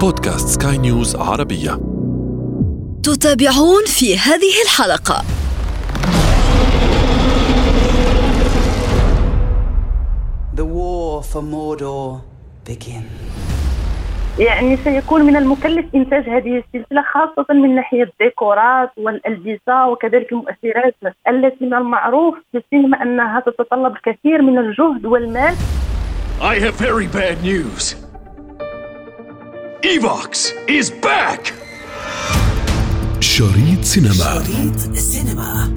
بودكاست سكاي نيوز عربية تتابعون في هذه الحلقة The war for Mordor begins. يعني سيكون من المكلف إنتاج هذه السلسلة خاصة من ناحية الديكورات والالبسه وكذلك المؤثرات التي من المعروف في السينما أنها تتطلب الكثير من الجهد والمال I have very bad news. Evox is back! شريط سينما. شريط السينما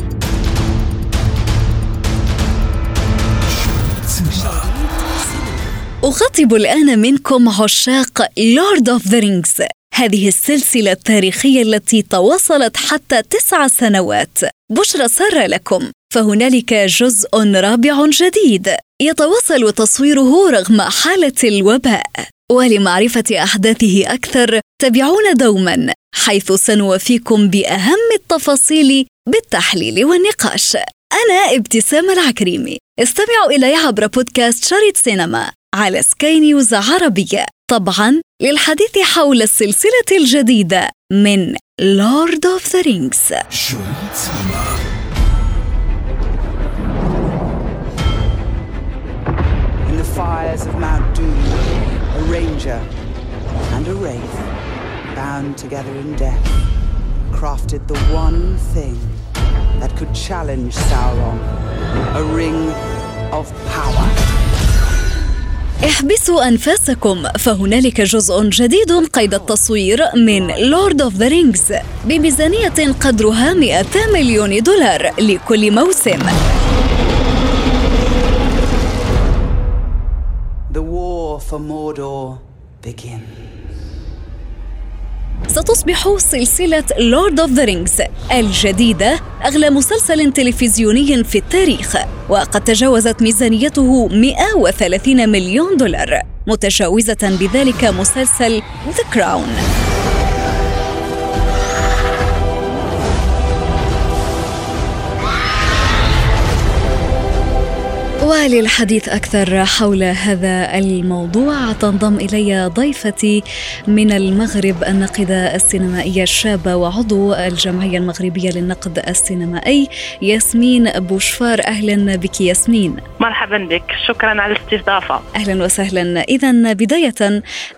أخاطب الآن منكم عشاق Lord of the Rings هذه السلسلة التاريخية التي تواصلت حتى تسع سنوات. بشرى سارة لكم. فهنالك جزء رابع جديد. يتواصل تصويره رغم حالة الوباء. ولمعرفة أحداثه أكثر تابعونا دوما حيث سنوافيكم بأهم التفاصيل بالتحليل والنقاش. أنا ابتسام العكريمي. استمعوا إلي عبر بودكاست شريط سينما على سكاي نيوز عربية. طبعا للحديث حول السلسلة الجديدة من Lord of the Rings fires of Mount Doom, a ranger and a wraith, bound together in death, crafted the one thing that could challenge Sauron a ring of power. احبسوا أنفاسكم فهنالك جزء جديد قيد التصوير من Lord of the Rings بميزانية قدرها 200 مليون دولار لكل موسم for Mordor begins. ستصبح سلسلة Lord of the Rings الجديدة أغلى مسلسل تلفزيوني في التاريخ وقد تجاوزت ميزانيته 130 مليون دولار متجاوزة بذلك مسلسل The Crown وللحديث أكثر حول هذا الموضوع. تنضم إلي ضيفتي من المغرب الناقدة السينمائية الشابة وعضو الجمعية المغربية للنقد السينمائي ياسمين بوشفار. أهلا بك ياسمين. مرحبا بك. شكرا على الاستضافة. أهلا وسهلا. إذا بداية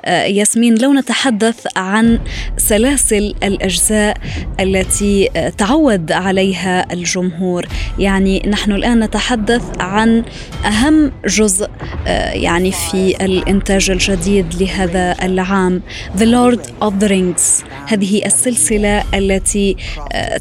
آه، ياسمين لو نتحدث عن سلاسل الأجزاء التي آه، تعود عليها الجمهور. يعني نحن الآن نتحدث عن أهم جزء آه، يعني في الإنتاج الجديد لهذا العام The Lord of the Rings. هذه السلسلة التي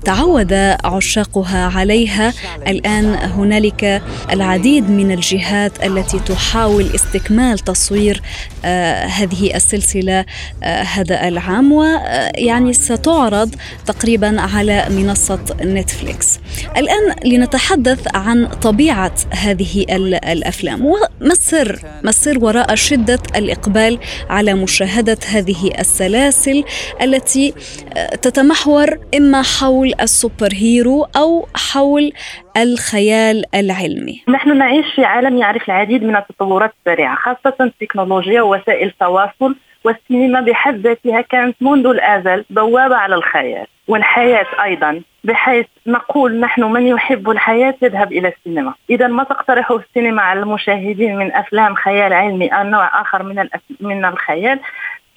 تعود عشاقها عليها. الآن هنالك العديد من الجهات التي تحاول استكمال تصوير آه، هذه السلسلة آه، هذا العام. ويعني ستعرض تقريبا على منصة نتفليكس. الآن لنتحدث عن طبيعة هذه ال- الأفلام. وما السر؟ ما السر وراء شدة الإقبال على مشاهدة هذه السلاسل التي آه، تتمحور إما حول ال super hero أو حول الخيال العلمي. نحن نعيش في عالم يعرف العديد من التطورات السريعة خاصة التكنولوجيا ووسائل التواصل والسينما بحد ذاتها كانت منذ الآزل بوابة على الخيال والحياة أيضا بحيث نقول نحن من يحب الحياة يذهب إلى السينما. اذا ما تقترحه السينما على المشاهدين من أفلام خيال علمي أو نوع آخر من من الخيال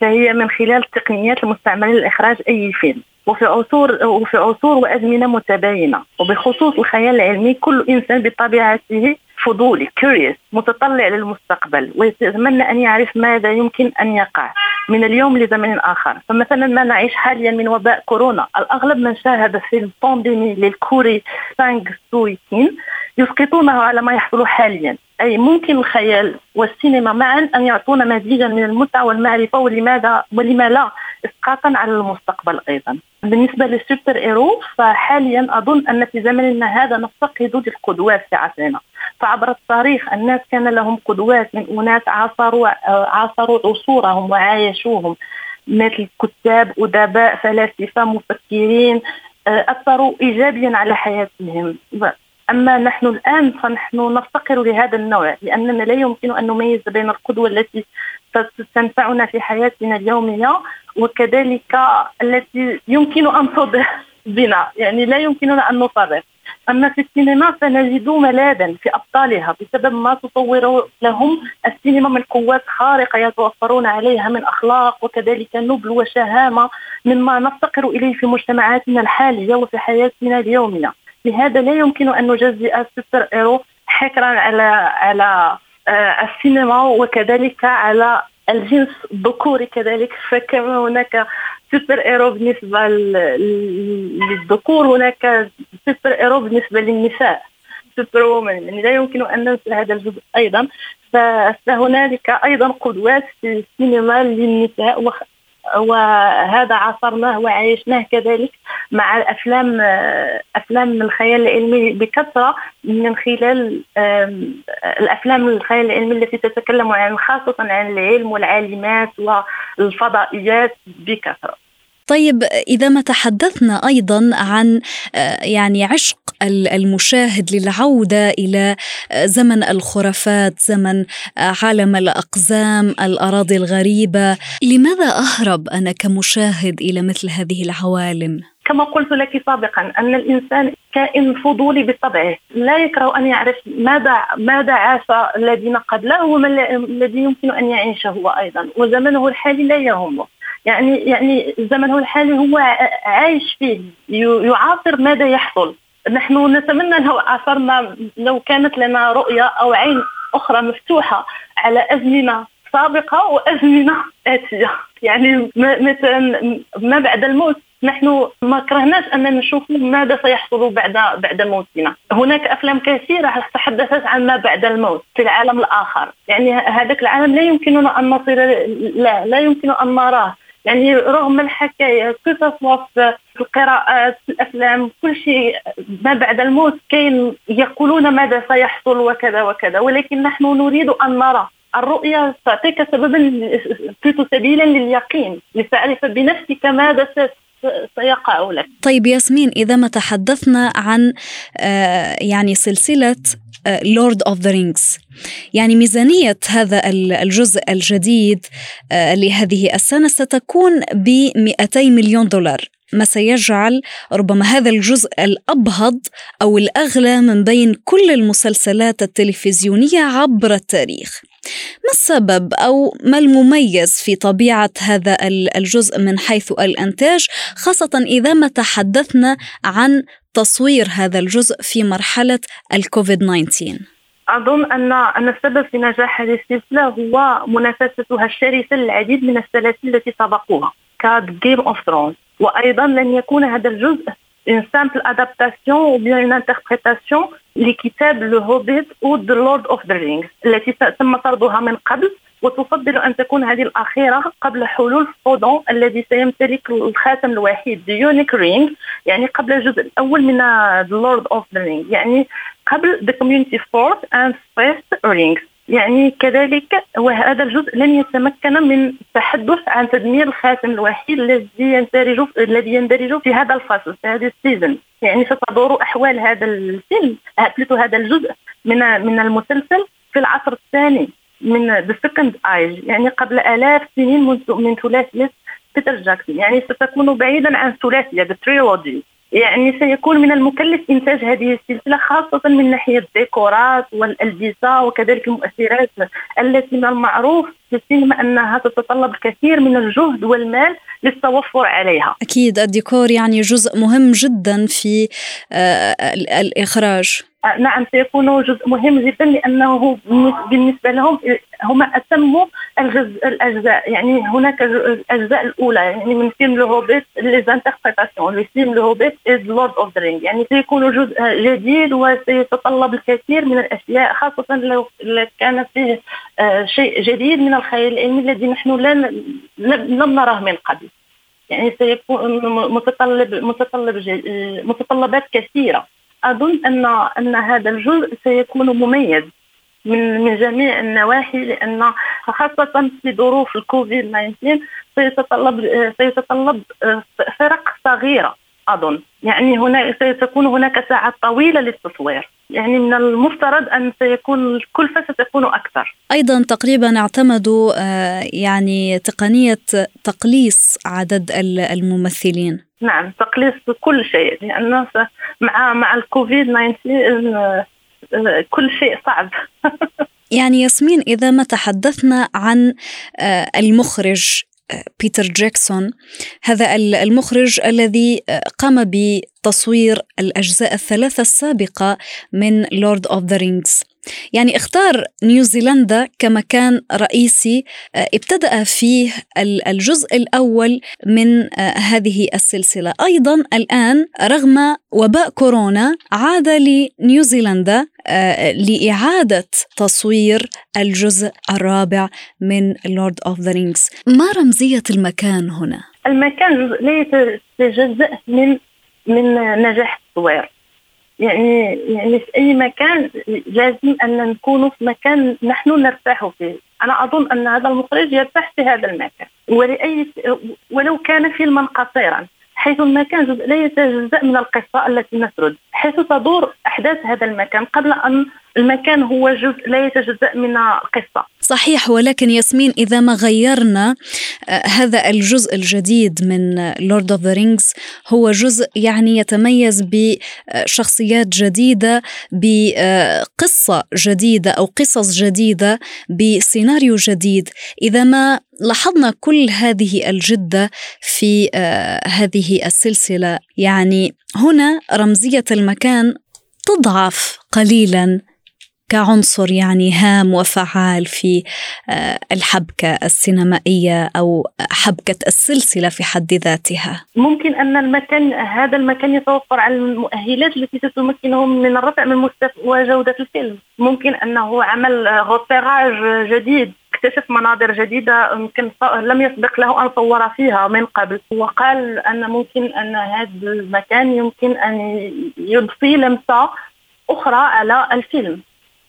فهي من خلال التقنيات المستعملة لإخراج أي فيلم. وفي عصور وفي عصور وأزمنة متباينة. وبخصوص الخيال العلمي كل إنسان بطبيعته فضولي كوريوس متطلع للمستقبل ويتمنى أن يعرف ماذا يمكن أن يقع من اليوم لزمن آخر. فمثلا ما نعيش حاليا من وباء كورونا. الأغلب من شاهد فيلم Pandemic للكوري سانغ سو كيم يسقطونه على ما يحصل حاليا. أي ممكن الخيال والسينما معا أن يعطونا مزيجا من المتعة والمعرفة ولماذا ولما لا؟ اسقاطا على المستقبل أيضا. بالنسبة لل super hero فحاليا أظن أن في زمننا هذا نفتقد للقدوات في عصرنا. فعبر التاريخ الناس كان لهم قدوات من اناس عاصروا عاصروا عصورهم وعايشوهم مثل كتاب أدباء فلاسفة مفكرين آه، أثروا ايجابيا على حياتهم. أما نحن الآن فنحن نفتقر لهذا النوع لأننا لا يمكن أن نميز بين القدوة التي تنفعنا في حياتنا اليومية وكذلك التي يمكن أن تضح بنا يعني لا يمكننا أن نفرق أما في السينما فنجد ملاذا في أبطالها بسبب ما تطور لهم. السينما من قوات خارقة يتوفرون عليها من أخلاق وكذلك نبل وشهامة مما نفتقر إليه في مجتمعاتنا الحالية وفي حياتنا اليومية. لهذا لا يمكن أن نجعل ال super héros حكرا على على آه، السينما وكذلك على الجنس الذكوري كذلك. فكما هناك super héros بالنسبة للذكور هناك super héros بالنسبة للنساء. super woman يعني لا يمكن أن ننسى هذا الجزء أيضا. فهنالك أيضا قدوات في السينما للنساء وهذا عاصرناه وعايشناه كذلك مع الأفلام أفلام الخيال العلمي بكثرة من خلال الأفلام الخيال العلمي التي تتكلم عن خاصة عن العلم والعالمات والفضائيات بكثرة. طيب إذا ما تحدثنا أيضا عن آه، يعني عشق المشاهد للعودة إلى آه، زمن الخرافات زمن آه، عالم الأقزام الأراضي الغريبة. لماذا أهرب أنا كمشاهد إلى مثل هذه العوالم؟ كما قلت لك سابقا أن الإنسان كائن فضولي بطبعه. لا يكره أن يعرف ماذا ماذا عاش الذين قبله وما الذي يمكن أن يعيشه هو أيضا وزمنه الحالي لا يهمه. يعني يعني زمنه الحالي هو عايش فيه. يعاصر ماذا يحصل. نحن نتمنى لو عاصرنا لو كانت لنا رؤية أو عين أخرى مفتوحة على أزمنة سابقة وأزمنة آتية. يعني مثلا ما بعد الموت. نحن ما كرهناش أن نشوف ماذا سيحصل بعد بعد موتنا. هناك أفلام كثيرة تحدثت عن ما بعد الموت في العالم الآخر. يعني هذاك العالم لا يمكننا أن نصل لا لا يمكن أن نراه. يعني رغم الحكاية قصص في القراءات في الأفلام كل شيء ما بعد الموت كاين يقولون ماذا سيحصل وكذا وكذا ولكن نحن نريد أن نرى. الرؤية تعطيك سببا سبيلا لليقين لتعرف بنفسك ماذا سيقع لك. طيب ياسمين إذا ما تحدثنا عن آه، يعني سلسلة Lord of the Rings يعني ميزانية هذا الجزء الجديد آه، لهذه السنة ستكون ب 200 مليون دولار ما سيجعل ربما هذا الجزء الأبهض أو الأغلى من بين كل المسلسلات التلفزيونية عبر التاريخ. ما السبب أو ما المميز في طبيعة هذا الجزء من حيث الإنتاج خاصة إذا ما تحدثنا عن تصوير هذا الجزء في مرحلة الكوفيد 19 أظن أن أن السبب في نجاح هذه السلسلة هو منافستها الشرسة للعديد من السلاسل التي سبقوها كجيم اوف ثرونز وأيضا لن يكون هذا الجزء une simple adaptation ou bien une interprétation لكتاب هوبيت أو ذا لورد اوف ذا رينجز التي تم طردها من قبل. وتفضل أن تكون هذه الأخيرة قبل حلول فودون الذي سيمتلك الخاتم الوحيد ذا يونيك رينج يعني قبل الجزء الأول من لورد اوف ذا رينج يعني قبل ذا كوميونتي فورث اند فيرست رينجز يعني كذلك وهذا الجزء لن يتمكن من التحدث عن تدمير الخاتم الوحيد الذي يندرج الذي يندرج في هذا الفصل في هذه السيزون يعني ستدور أحوال هذا الفيلم هذا الجزء من من المسلسل في العصر الثاني. من the second age يعني قبل آلاف سنين من من ثلاثية بيتر جاكسون يعني ستكون بعيدا عن الثلاثيه the trilogy يعني سيكون من المكلف إنتاج هذه السلسلة خاصة من ناحية الديكورات والألبسة وكذلك المؤثرات التي من المعروف في السينما أنها تتطلب الكثير من الجهد والمال للتوفر عليها. أكيد الديكور يعني جزء مهم جدا في آه، الإخراج. آه، نعم سيكون جزء مهم جدا لأنه بالنسبة لهم هم أتموا الأجزاء. يعني هناك الأجزاء الأولى يعني من فيلم Le Hobbit les le film Le Hobbit as Lord of the Ring يعني سيكون جزء جديد وسيتطلب الكثير من الأشياء خاصة لو كان فيه آه، شيء جديد من الخيال العلمي الذي نحن لم نراه من قبل. يعني سيكون متطلب متطلب متطلبات كثيرة. أظن ان أن هذا الجزء سيكون مميز من من جميع النواحي لأن خاصة في ظروف الكوفيد 19 سيتطلب سيتطلب فرق صغيرة أظن. يعني هنا ستكون هناك ساعات طويلة للتصوير. يعني من المفترض أن سيكون الكلفة ستكون أكثر. أيضا تقريبا اعتمدوا آه، يعني تقنية تقليص عدد الممثلين. نعم تقليص كل شيء لأن مع مع الكوفيد 19 آه، كل شيء صعب. يعني ياسمين إذا ما تحدثنا عن آه، المخرج بيتر جاكسون هذا المخرج الذي قام بتصوير الأجزاء الثلاثة السابقة من Lord of the Rings يعني اختار نيوزيلندا كمكان رئيسي آه، ابتدأ فيه الجزء الأول من آه، هذه السلسلة. أيضا الآن رغم وباء كورونا عاد لنيوزيلندا لإعادة تصوير الجزء الرابع من Lord of the Rings ما رمزية المكان هنا؟ المكان ليس جزء من من نجاح التصوير. يعني يعني في أي مكان لازم أن نكون في مكان نحن نرتاح فيه. أنا أظن أن هذا المخرج يرتاح في هذا المكان. ولاي ولو كان فيلما قصيرا. حيث المكان جزء ليس جزء من القصة التي نسرد حيث تدور أحداث هذا المكان قبل أن المكان هو جزء ليس جزء من القصة صحيح ولكن ياسمين إذا ما غيرنا آه، هذا الجزء الجديد من Lord of the Rings هو جزء يعني يتميز بشخصيات جديدة بقصة جديدة أو قصص جديدة بسيناريو جديد. إذا ما لاحظنا كل هذه الجدة في آه، هذه السلسلة يعني هنا رمزية المكان تضعف قليلا. كعنصر يعني هام وفعال في آه، الحبكة السينمائية أو حبكة السلسلة في حد ذاتها. ممكن أن المكان هذا المكان يتوفر على المؤهلات التي ستمكنه من الرفع من مستوى جودة الفيلم. ممكن أنه عمل غوبيراج جديد اكتشف مناظر جديدة يمكن لم يسبق له أن صور فيها من قبل. وقال أن ممكن أن هذا المكان يمكن أن يضفي لمسة أخرى على الفيلم.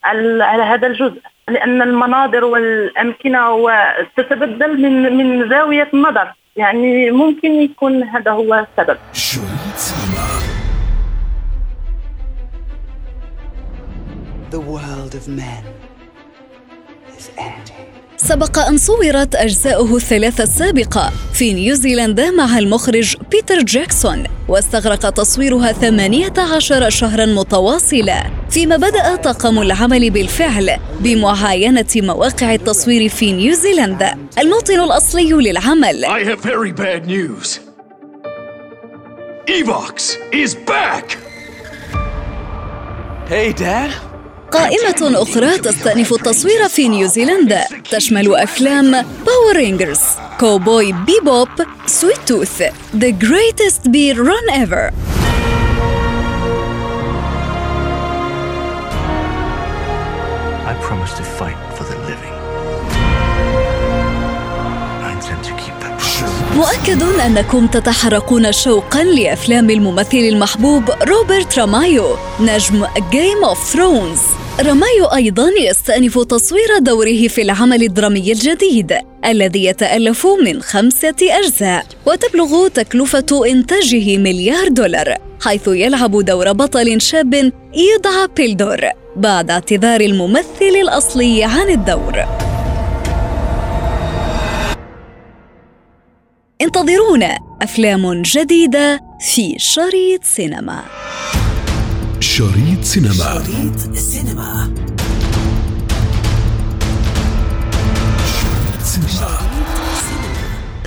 على هذا الجزء لأن المناظر والأمكنة تتبدل من من زاوية النظر يعني ممكن يكون هذا هو السبب The world of men is ending. سبق أن صورت أجزاؤه الثلاثة السابقة في نيوزيلندا مع المخرج بيتر جاكسون واستغرق تصويرها 18 شهرا متواصلة فيما بدأ طاقم العمل بالفعل بمعاينة مواقع التصوير في نيوزيلندا الموطن الأصلي للعمل I have very bad news. Evox is back! Hey, Dad. قائمة أخرى تستأنف التصوير في نيوزيلندا. تشمل أفلام Power Rangers Cowboy Bebop Sweet Tooth The Greatest Beer Run Ever. I promise to fight مؤكد أنكم تتحرقون شوقا لأفلام الممثل المحبوب روبرت رامايو نجم Game of Thrones رامايو أيضا يستأنف تصوير دوره في العمل الدرامي الجديد الذي يتألف من خمسة أجزاء وتبلغ تكلفة إنتاجه مليار دولار حيث يلعب دور بطل شاب يدعى بيلدور بعد اعتذار الممثل الأصلي عن الدور. انتظرونا. أفلام جديدة في شريط سينما. شريط سينما. شريط سينما.